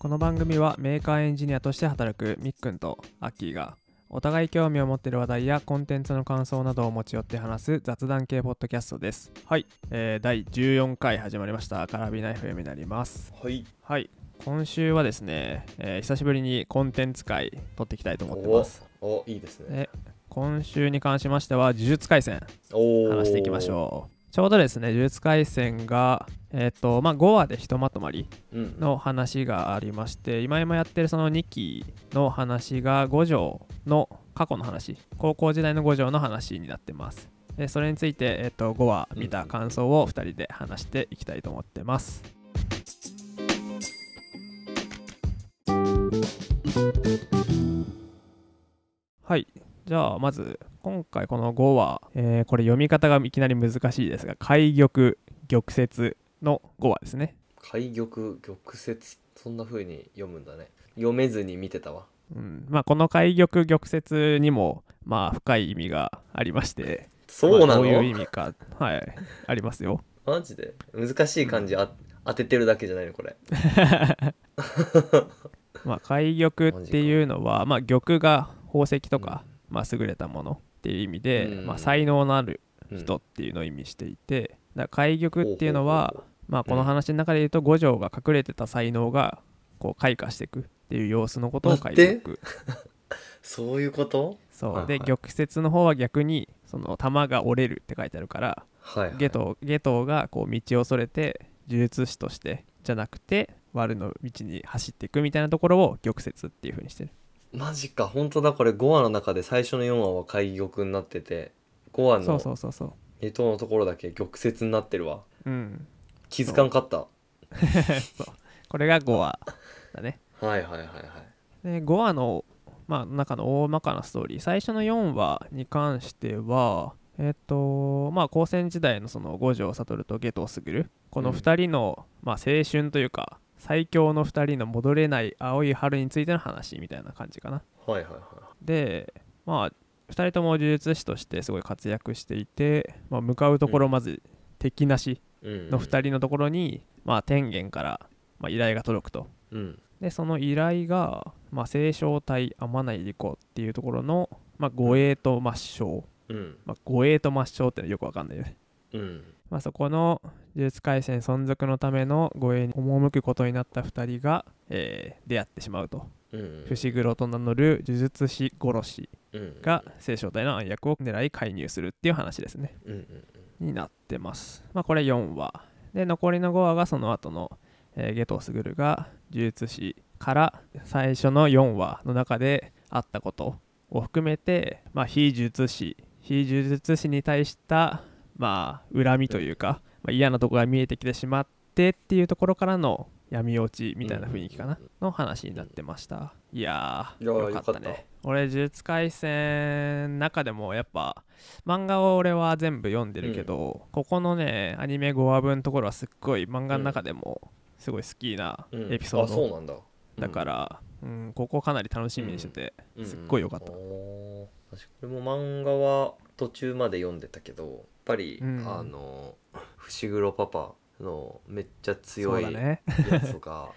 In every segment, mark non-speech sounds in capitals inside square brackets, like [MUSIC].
この番組はメーカーエンジニアとして働くみっくんとアッキーがお互い興味を持っている話題やコンテンツの感想などを持ち寄って話す雑談系ポッドキャストです。はい、えー第14回始まりましたカラビナ FM になります。はい。はい、今週はですね、えー久しぶりにコンテンツ回録っていきたいと思ってます。お、いいですね。で今週に関しましては呪術廻戦話していきましょう。ちょうどですね、呪術廻戦が、えっ、と、まあ、5話でひとまとまりう。うん。の話がありまして今今やってるその2期の話が五条の過去の話高校時代の五条の話になってますでそれについて、えっと5話見た感想を2人で話していきたいと思ってますはいじゃあまず今回この5話、えーこれ読み方がいきなり難しいですが開玉玉折の5話ですね。開玉、玉折。そんな風に読むんだね。読めずに見てたわ。うん、まあこの開玉玉折にもまあ深い意味がありまして。そうなの、まあどういう意味かはいありますよ。マジで？難しい漢字あ、当ててるだけじゃないの？これ。[LAUGHS] まあ開玉っていうのはまあ玉が宝石とか、まあ優れたものっていう意味で、うん。まあ才能のあるうん人っていうのを意味していて、だから開玉っていうのはまあこの話の中で言うと五条が隠れてた才能がこう開花していくっていう様子のことを開待って。玉。[LAUGHS] そういうこと？そう、で玉折の方は逆にその玉が折れるって書いてあるからはい、はい。ゲトゲトがこう道をそれて呪術師としてじゃなくて悪の道に走っていくみたいなところを玉折っていう風にしてるマジか。本当だ。これ5話の中で最初の4話は開玉になってて、5話そうのそうそうそう干支のところだけ玉折になってるわ。うん気づかんかった。そうこれが5話だねはいはいはいはい。で5話の、まあ、中の大まかなストーリー最初の4話に関してはえっ、とまあ高専時代のその五条悟と下藤卓この2人の、まあ、青春というか最強の2人の戻れない青い春についての話みたいな感じかな。はいはいはでまあ2人とも呪術師としてすごい活躍していて、まあ、向かうところまず敵なしの2人のところに、まあ、天元から、まあ、依頼が届くと。うん。でその依頼が、まあ、清少隊天内理子っていうところの、まあ、護衛と抹消、うん。まあ、護衛と抹消ってのはよくわかんないよね、うん。まあ、そこの呪術廻戦存続のための護衛に赴くことになった2人が、えー出会ってしまうと。うん。伏黒と名乗る呪術師殺しうん。が清少隊の暗躍を狙い介入するっていう話ですね。うんうんになってます。まあこれ4話。で残りの5話がその後の、えー、下藤卓が呪術師から最初の4話の中であったことを含めてまあ非呪術師非呪術師に対したまあ恨みというか、まあ、嫌なところが見えてきてしまってっていうところからの闇落ちみたいな雰囲気かな、の話になってました。いやーよかったね。俺呪術廻戦中でもやっぱ漫画を俺は全部読んでるけど、ここのねアニメ5話分のところはすっごい漫画の中でもすごい好きなうん。エピソーあそうドなんだ。だから、うんここかなり楽しみにしてて、すっごい良かった、おー。私これも漫画は途中まで読んでたけどぱり、うん。あの伏黒パパのめっちゃ強いやつとか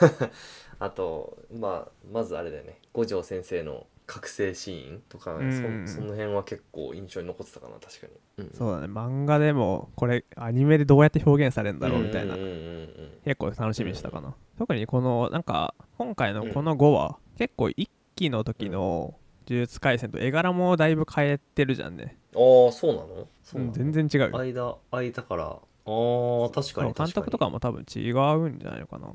[LAUGHS] あとまあまずあれだよね。五条先生の覚醒シーンとか、うんそその辺は結構印象に残ってたかな確かに、うん。そうだね。漫画でもこれアニメでどうやって表現されるんだろうみたいな、うんうんうんうん。結構楽しみにしたかな、特にこのなんか今回のこの5話、結構一期の時の呪術廻戦と絵柄もだいぶ変えてるじゃんね、ああそうなの？そううんなの。全然違うよ。間空いたから。あー確かに確かに。監督とかも多分違うんじゃないのかな。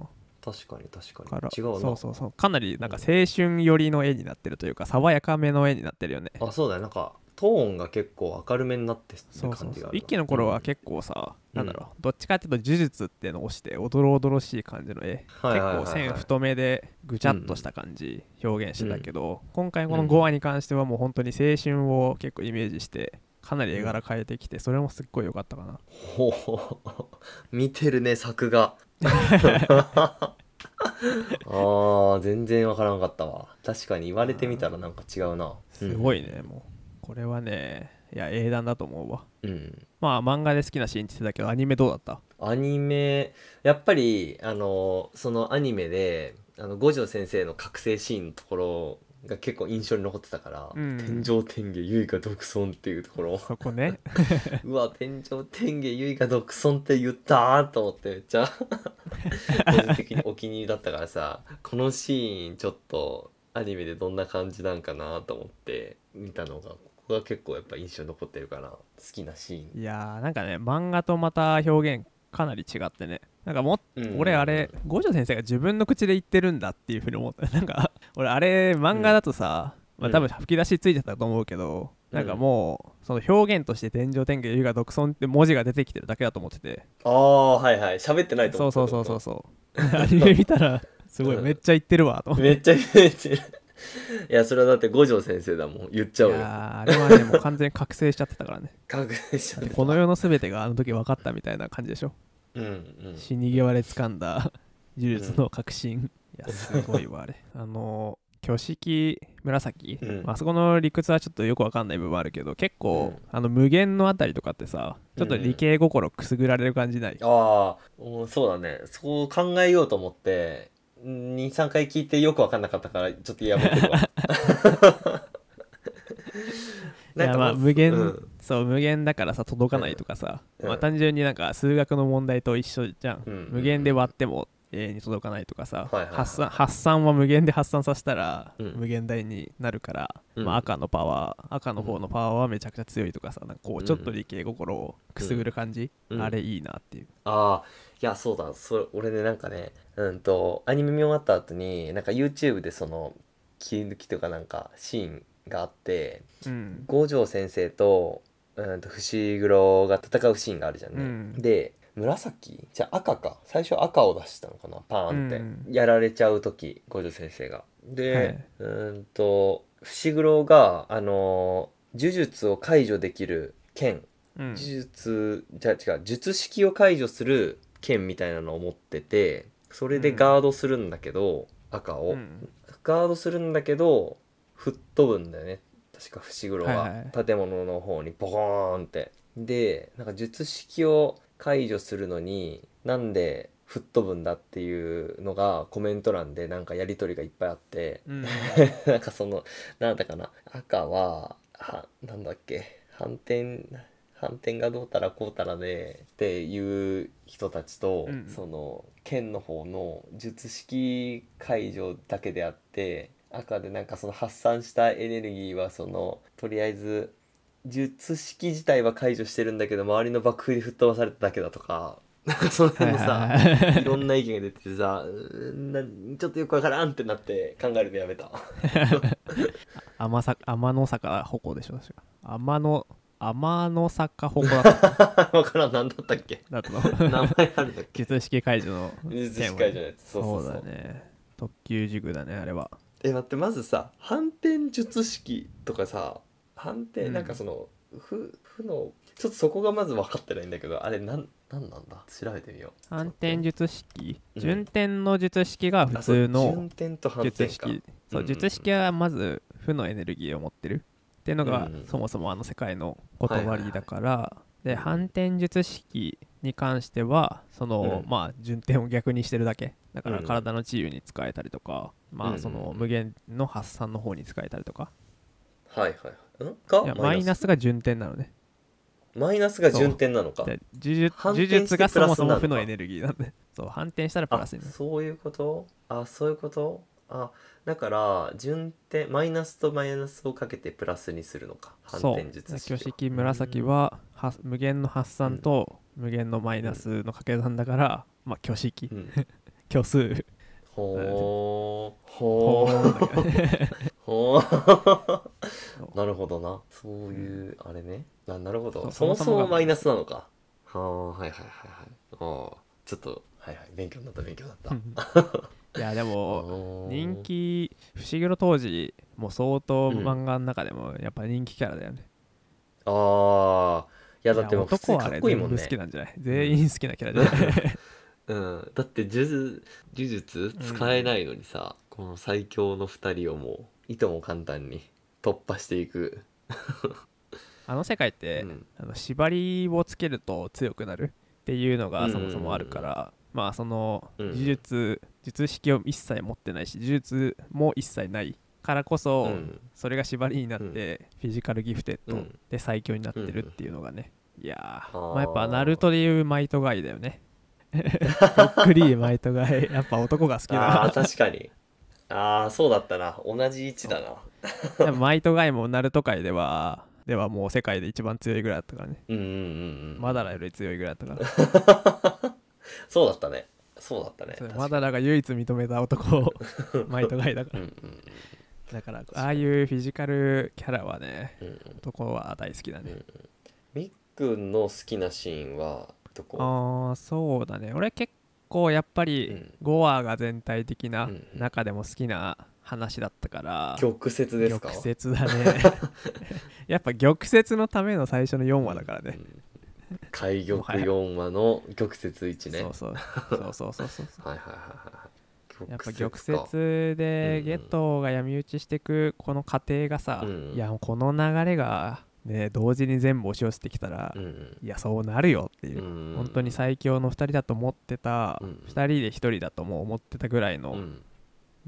確かに確かからに違うな。そうそうそう。かなりなんか青春寄りの絵になってるというか爽やかめの絵になってるよね。あそうだよ。なんかトーンが結構明るめになって感じが一期の頃は結構さ、なんだろう。どっちかっていうと呪術っていうのを押しておどろおどろしい感じの絵、はいはい結構線太めでぐちゃっとした感じ表現してたけど、今回この5話に関してはもう本当に青春を結構イメージしてかなり絵柄変えてきてそれもすっごい良かったかな。ほう見てるね作画。[LAUGHS] あー全然わからんかったわ。確かに言われてみたらなんか違うな。すごいね、もうこれはねいや英断だと思うわ。うん、うんまあ漫画で好きなシーンって言ってたけどアニメどうだった？アニメやっぱりあのそのアニメであの五条先生の覚醒シーンのところが結構印象に残ってたから「うん。天上天下唯我独尊」っていうところ。そこね。[LAUGHS] うわ天上天下唯我独尊って言ったーと思ってめっちゃ個人的にお気に入りだったからさこのシーンちょっとアニメでどんな感じなんかなと思って見たのがここが結構やっぱ印象に残ってるから好きなシーン。いやーなんかね漫画とまた表現かなり違ってね。なんかもっうん。俺あれ五条先生が自分の口で言ってるんだっていうふうに思った。[LAUGHS] なんか俺あれ漫画だとさ、まあ、うん多分吹き出しついてたと思うけど、なんかもうその表現として天上天下優雅独尊って文字が出てきてるだけだと思ってて。ああはいはい。喋ってないと思そうそうそうそうそう。アニメ見たらすごいうん。めっちゃ言ってるわと思って。めっちゃ言ってるいやそれはだって五条先生だもん。言っちゃいうよ。やーあれはねもう完全に覚醒しちゃってたからね。[LAUGHS] 確認しちゃってこの世の全てがあの時分かったみたいな感じでしょ。うんうん。死に際で掴んだ [LAUGHS] 呪術の革新、いやすごいわあれ。[LAUGHS] あの挙式紫、うん。あそこの理屈はちょっとよくわかんない部分あるけど結構、うん。あの無限のあたりとかってさちょっと理系心くすぐられる感じない、ああ、うんそうだね。そう考えようと思って、2、3回聞いてよくわかんなかったから、ちょっとやめてるわ。[LAUGHS] いやまあ無限、うん。そう無限だからさ届かないとかさ、うん。まあ、単純になんか数学の問題と一緒じゃん、うん。無限で割っても永遠に届かないとかさ、はいはいはい。発散発散は無限で発散させたらうん。無限大になるから、うん。まあ、赤のパワー赤の方のパワーはめちゃくちゃ強いとかさなんかこううん。ちょっと理系心をくすぐる感じ、うん。あれいいなっていう、ああ、いや、そうだ。それ、俺ね、なんかね、うんと、アニメ見終わった後に、なんか YouTube でその、切り抜きとかなんか、シーンがあって、うん。五条先生と、うんと、伏黒が戦うシーンがあるじゃんね。うん。で、紫？じゃあ赤か。最初赤を出したのかな？パーンって。うん。やられちゃう時、五条先生が。で、はい。うーんと、伏黒が、あのー呪術を解除できる剣、うん。呪術、じゃあ違う、術式を解除する剣みたいなのを持ってて、それでガードするんだけど、赤を。うん。ガードするんだけど吹っ飛ぶんだよね。確か伏黒は。いはは建物の方にボコーンって。でなんか術式を解除するのになんで吹っ飛ぶんだっていうのがコメント欄でなんかやり取りがいっぱいあって、うん。[LAUGHS] なんかそのなんだかな赤ははなんだっけ反転反転がどうたらこうたらでっていう人たちと、うんその剣の方の術式解除だけであって赤でなんかその発散したエネルギーはそのとりあえず術式自体は解除してるんだけど周りの爆風で吹っ飛ばされただけだとか [LAUGHS] なんかその辺のさ、はいろんな意見が出ててさなちょっとよくわからんってなって考えるのやめた。[LAUGHS] 天さ天の坂鉾でしょ確か。天の天の坂鉾だった [LAUGHS] わからん何だったっけ？だと名前あるんだっけ？術式解除の術式解除のやつ。そうそうそう。だね。特級ジグだねあれは。え待ってまずさ反転術式とかさ反転、うん。なんかその負負のちょっとそこがまず分かってないんだけどあれなんなんなんだ？調べてみよう。反転術式？うん。順転の術式が普通の順転と反転か。術式。そう術式はまず負のエネルギーを持ってる。っていうのがそもそもあの世界の言葉りだから。でうん。反転術式に関してはそのうん。まあ順転を逆にしてるだけ。だからうん。体の治癒に使えたりとかまあその無限の発散の方に使えたりとか。はいはいマイナス？が順転なのね。マイナスが順転なのか。で呪術がそもそも負のエネルギーなんでそう反転したらプあラスになる。そういうこと？あそういうこと？あだから順転マイナスとマイナスをかけてプラスにするのか。反転術式は。挙式紫はは無限の発散と無限のマイナスの掛け算だから、まあ挙式。うん。[LAUGHS] 虚数。ほー。[LAUGHS] ほほー。ーなるほどな。そういうあれね。ななるほど。そうそもそそもマイナスなのか。はあはいはいはいはい。あー。ちょっとはいはい。勉強になった勉強になった。[LAUGHS] いやであもー。人気伏黒当時もう相当うん漫画の中でもやっぱ人気キャラだよね、ああいやだってもう普通にかっこいいもんね。好きなんじゃない？全員好きなキャラじゃない？[LAUGHS] うん、だって呪術呪術使えないのにさ、この最強の2人をもういとも簡単に突破していく、あの世界って、うん。あの縛りをつけると強くなるっていうのがそもそもあるから、まあそのうん。呪術術式を一切持ってないし呪術も一切ないからこそ、うん。それが縛りになって、フィジカルギフテッドうん。で最強になってるっていうのがね、いやまあやっぱナルトでいうマイトガイだよね。[LAUGHS] ロックリーマイトガイ。やっぱ男が好きだ。確かにああそうだったな。同じ位置だな。[LAUGHS] なマイトガイもナルト界ではではもう世界で一番強いぐらいだったからね。うんうんうんうん。マダラより強いぐらいだったから。[LAUGHS] そうだったね。そうだったね。マダラが唯一認めた男 [LAUGHS] マイトガイだから。うんうんだからああいうフィジカルキャラはねうんうん。男は大好きだね、みっくん。の好きなシーンはどこ？ああそうだね。俺結構やっぱり、うん。ゴアが全体的な中でも好きな話だったから、曲折ですか？玉折だね。[LAUGHS] やっぱ玉折のための最初の4話だからね、うん。海玉4話の玉折1ね。そうそう。そうそうそうそうはいはいはいはいやっぱ玉折でうんゲトが闇討ちしてくこの過程がさ、うんいやこの流れがね同時に全部押し寄せてきたら、うんうん。いやそうなるよっていう、うん。本当に最強の2人だと思ってた、うん。2人で1人だとも思ってたぐらいの、うん。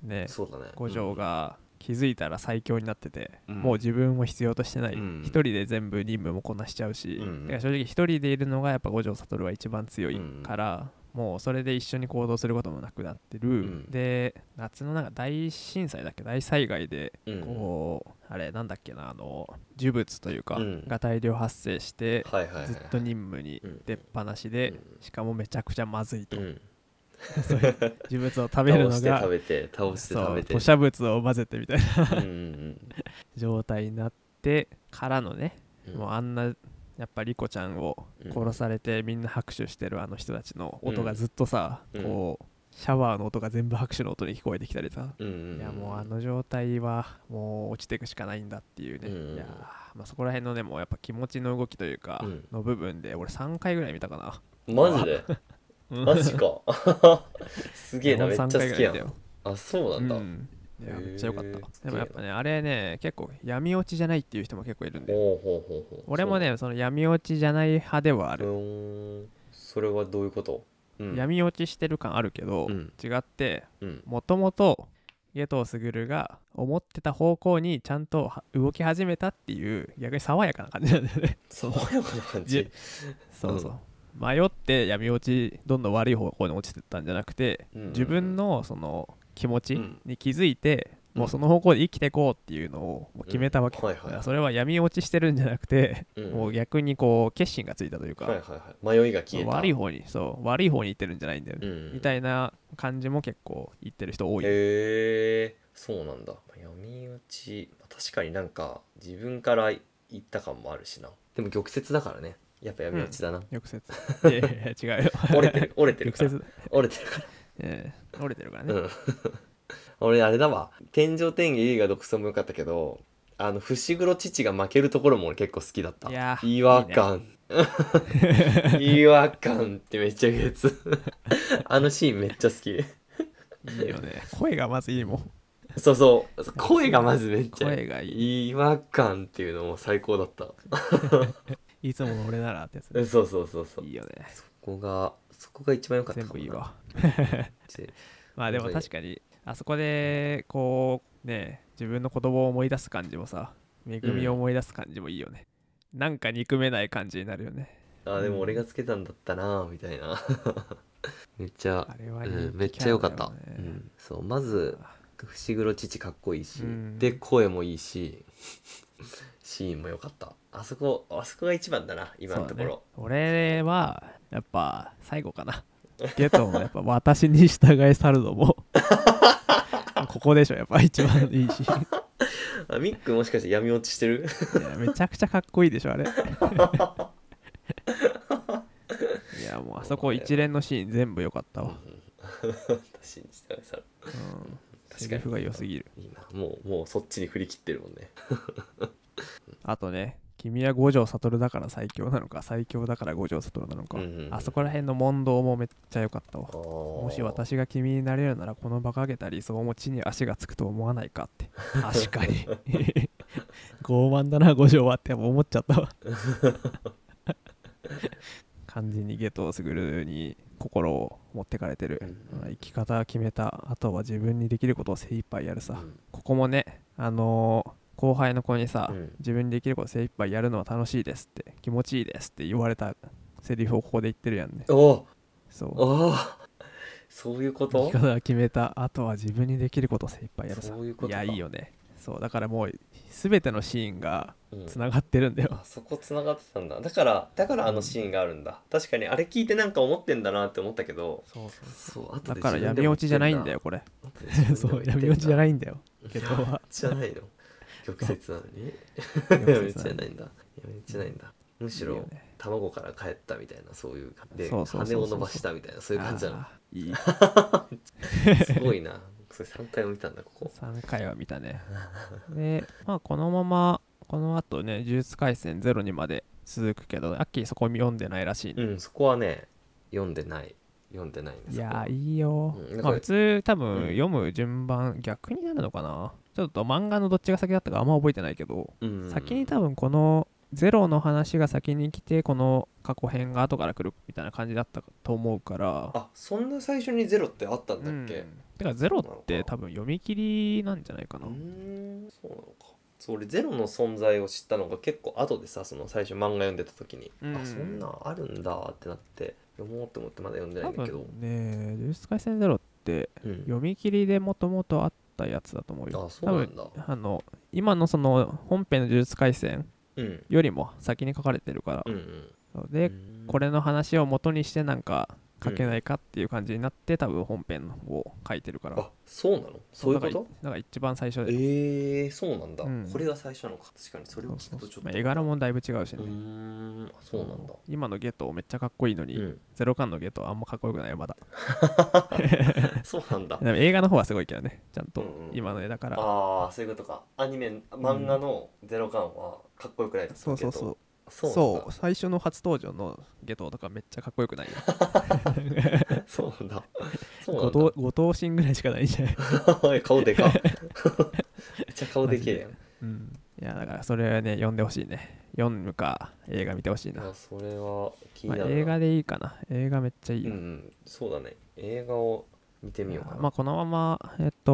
ねそうだね。五条が気づいたら最強になってて、うん。もう自分を必要としてない、うん。一人で全部任務もこなしちゃうし、うんだから正直一人でいるのがやっぱ五条悟は一番強いから、もうそれで一緒に行動することもなくなってる、ん。で夏のなんか大震災だっけ？大災害でうん。こう、あれなんだっけなあの呪物というか、うん。が大量発生して、ずっと任務に出っ放しで、うん。しかもめちゃくちゃまずいと、うん。そういう [LAUGHS] 呪物を食べるの倒してが食べて倒して食べて。吐砂物を混ぜてみたいなうんうん。[LAUGHS] 状態になってからのね、うん。もうあんなやっぱリコちゃんを殺されてみんな拍手してるあの人たちの音がずっとさ、うん。こうシャワーの音が全部拍手の音に聞こえてきたりさ、うんうんいやもうあの状態はもう落ちていくしかないんだっていうね、うんいやーまあ、そこら辺のねもうやっぱ気持ちの動きというか、うん。の部分で俺3回ぐらい見たかな。マジで？[LAUGHS] うん。マジか。[LAUGHS] すげえなめっちゃ好3回ぐきやん。あそうなんだ。うんいやめっちゃよかった。でもやっぱねあれね結構闇落ちじゃないっていう人も結構いるんで俺もねその闇落ちじゃない派ではある、それはどういうこと？うん。闇落ちしてる感あるけど、うん。違ってうん。もともとゲトウスグルが思ってた方向にちゃんとは動き始めたっていう逆に爽やかな感じなんだよね。爽やかな感じ？[LAUGHS] そうそう、迷って闇落ちどんどん悪い方向に落ちてったんじゃなくて、うんうんうん。自分のその気持ちうん。に気づいて、うん。もうその方向で生きていこうっていうのを決めたわけ、うん。はいはい。それは闇落ちしてるんじゃなくて、うん。もう逆にこう決心がついたというか、はいはいはい。迷いが消えた。悪い方にそう悪い方に行ってるんじゃないんだよね、うん。みたいな感じも結構言ってる人多い、へえ。そうなんだ。闇落ち。まあ確かになんか自分から言った感もあるしな。でも玉折だからね。やっぱ闇落ちだな、翌節いやいや違うよ。[LAUGHS] 折れてる。折れてるから。折れてるかええ折れてるからね、らうん。[LAUGHS] 俺あれだわ。天井天下映画独走もよかったけどあの伏黒父が負けるところも俺結構好きだった。いやー違和感。[LAUGHS] 違和感ってめっちゃ言うやつ。[LAUGHS] あのシーンめっちゃ好き。いいよね。声がまずいいもん。そうそう。声がまずめっちゃ声がい。違和感っていうのも最高だった。いつもの俺ならってやつね。そうそうそうそう。いいよね。そこがそこが一番良かった全部いいわ。で [LAUGHS] まあでも確かにあそこでこうね自分の子供を思い出す感じもさ恵みを思い出す感じもいいよね、なんか憎めない感じになるよね。あでも俺がつけたんだったなみたいな。[LAUGHS] めっちゃあれは人気うん、めっちゃ良かった、うん、そうまず伏黒父かっこいいし、うん。で声もいいし [LAUGHS] シーンも良かったあそこあそこが一番だな今のところ、ね。俺はやっぱ最後かな。ゲトもやっぱ私に従い去るのも [LAUGHS] ここでしょやっぱ一番いいし。いあミックもしかして闇落ちしてる？やめちゃくちゃかっこいいでしょあれ。[LAUGHS] いやもうあそこ一連のシーン全部良かったわ、私に従いさる。うん、セ確かに。が良すぎる。いいな。もうもうそっちに振り切ってるもんね。あとね君は五条悟だから最強なのか最強だから五条悟なのか、うんうんうん。あそこら辺の問答もめっちゃ良かったわ。ももし私が君になれるならこの馬鹿げた理想も地に足がつくと思わないかって。確かに。[LAUGHS] 傲慢だな五条はって思っちゃったわ。完全にゲトウスグルに心を持ってかれてる、うん生き方決めた。あとは自分にできることを精一杯やるさ、うん。ここもねあのー後輩の子にさ、うん。自分にできること精一杯やるのは楽しいですって気持ちいいですって言われたセリフをここで言ってるやんね。おおそう。おお [LAUGHS] そういうこと？生き方を決めたあとは自分にできることを精一杯やるさ。そういうことか。やいいよね。そう。だからもう全てのシーンがうん。つながってるんだよ、あそこつながってたんだ。だからだからあのシーンがあるんだ。確かにあれ聞いてなんか思ってんだなって思ったけど。そうそうそう。だから闇落ちじゃないんだよこれ。[LAUGHS] そう闇落ちじゃないいんだよけけどは。じゃないの曲折なのに？曲折闇落ちじゃないんだ。闇落ちないんだ。むしろ卵から帰ったみたいなそういう感じで羽を伸ばしたみたいなそういう感じなの。いい。[LAUGHS] すごいな。それ3回も見たんだここ。3回は見たね。でまあこのままこの後ね呪術廻戦ゼロにまで続くけどアッキーそこ読んでないらしいね、うんそこはね読んでない。読んでないんですいやーいいよ、うんまあ普通多うん。分読む順番逆になるのかなちょっと漫画のどっちが先だったかあんま覚えてないけど、うん。先に多分このゼロの話が先に来てこの過去編が後から来るみたいな感じだったと思うから。あそんな最初にゼロってあったんだっけ、うん。てかゼロって多分読み切りなんじゃないかな、うーんそうなのか。そう俺ゼロの存在を知ったのが結構後でさその最初漫画読んでた時に、うん。あそんなんあるんだってなって読もうって思ってまだ読んでない多んだけど。分ね呪術廻戦ゼロってうん。読み切りでもともとあったやつだと思うよ。あそうなんだ。あの今のその本編の呪術廻戦うん。よりも先に書かれてるから、うんうん。で、うん。これの話を元にしてなんか書けないかっていう感じになって、多分本編を書いてるから。あそうなの？そういうこと？だから一番最初で、えー、そうなんだ、うん。これが最初なのか。確かにそれを聞くとちょっと。まあ、絵柄もだいぶ違うしね、うーん。あそうなんだ。今のゲトめっちゃかっこいいのに、うん。ゼロ感のゲトあんまかっこよくないよまだ。[LAUGHS] そうなんだ。でも映画の方はすごいけどね。ちゃんとうんうん。今の絵だから、ああそういうことか。アニメ漫画のゼロ感はかっこよくないですそうそうそううそうそう最初の初登場のゲトとかめっちゃかっこよくない？よ [LAUGHS] そうなんだ。そう後藤後藤新ぐらいしかないんじゃない、顔でか。[LAUGHS] めっちゃ顔でけえやん。うん、いやだからそれはね読んでほしいね。読むか映画見てほしいな、それは気にまあ、な。るな、映画でいいかな。映画めっちゃいいよ、うんうん。そうだね。映画を見てみようかな、まあこのままえっと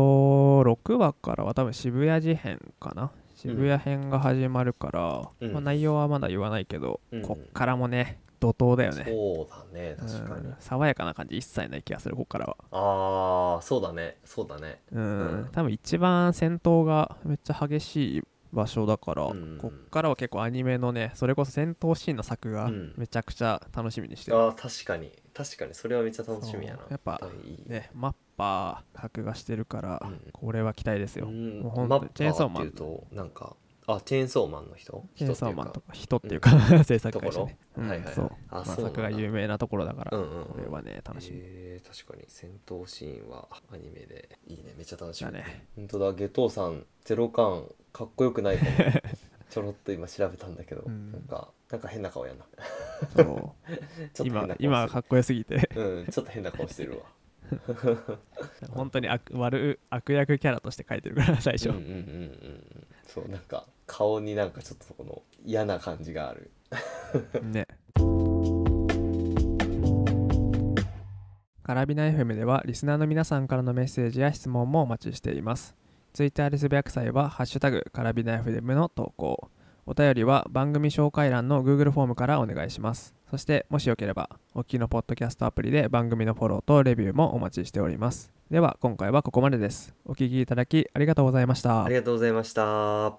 6話からは多分渋谷事変かな渋谷編が始まるから、うん。まあ、内容はまだ言わないけど、うん。こっからもね怒涛だよね。そうだね確かに、うん。爽やかな感じ一切ない気がするこっからは。ああそうだねそうだね。うん、うん。多分一番戦闘がめっちゃ激しい場所だから、うん。こっからは結構アニメのねそれこそ戦闘シーンの作画うん。めちゃくちゃ楽しみにしてる、ああ確かに。確かに。それはめっちゃ楽しみやな。やっぱいい。ねマッパー作画してるから、うん。これは期待ですよ、うん。もうマッパチェーンソーマン。ーっていうとなんかあチェーンソーマンの人？チェーンソーマンとかか人っていうか、[LAUGHS] 制作会社ね、はいはいあ作が有名なところだから、うんうんうん。これはね楽しみ、えー、確かに。戦闘シーンはアニメでいいね。めっちゃ楽しみ。だね。本当だ。ゲトウさんゼロ感かっこよくないかも。[LAUGHS] ちょろっと今調べたんだけど、うん。なんかなんか変な顔やな。そう。[LAUGHS] ちょっと今今かっこよすぎて。うんちょっと変な顔してるわ。[LAUGHS] 本当に悪悪悪役キャラとして書いてるから最初、うんうんうんうんうん。そうなんか顔になんかちょっとこの嫌な感じがある。ね。カラビナ FM ではリスナーの皆さんからのメッセージや質問もお待ちしていますツイッターでつぶやく際は「ハッシュタグカラビナ FM」の投稿お便りは番組紹介欄の Google フォームからお願いします。そしてもしよければお聞きのポッドキャストアプリで番組のフォローとレビューもお待ちしております。では今回はここまでです。お聞きいただきありがとうございましたありがとうございました。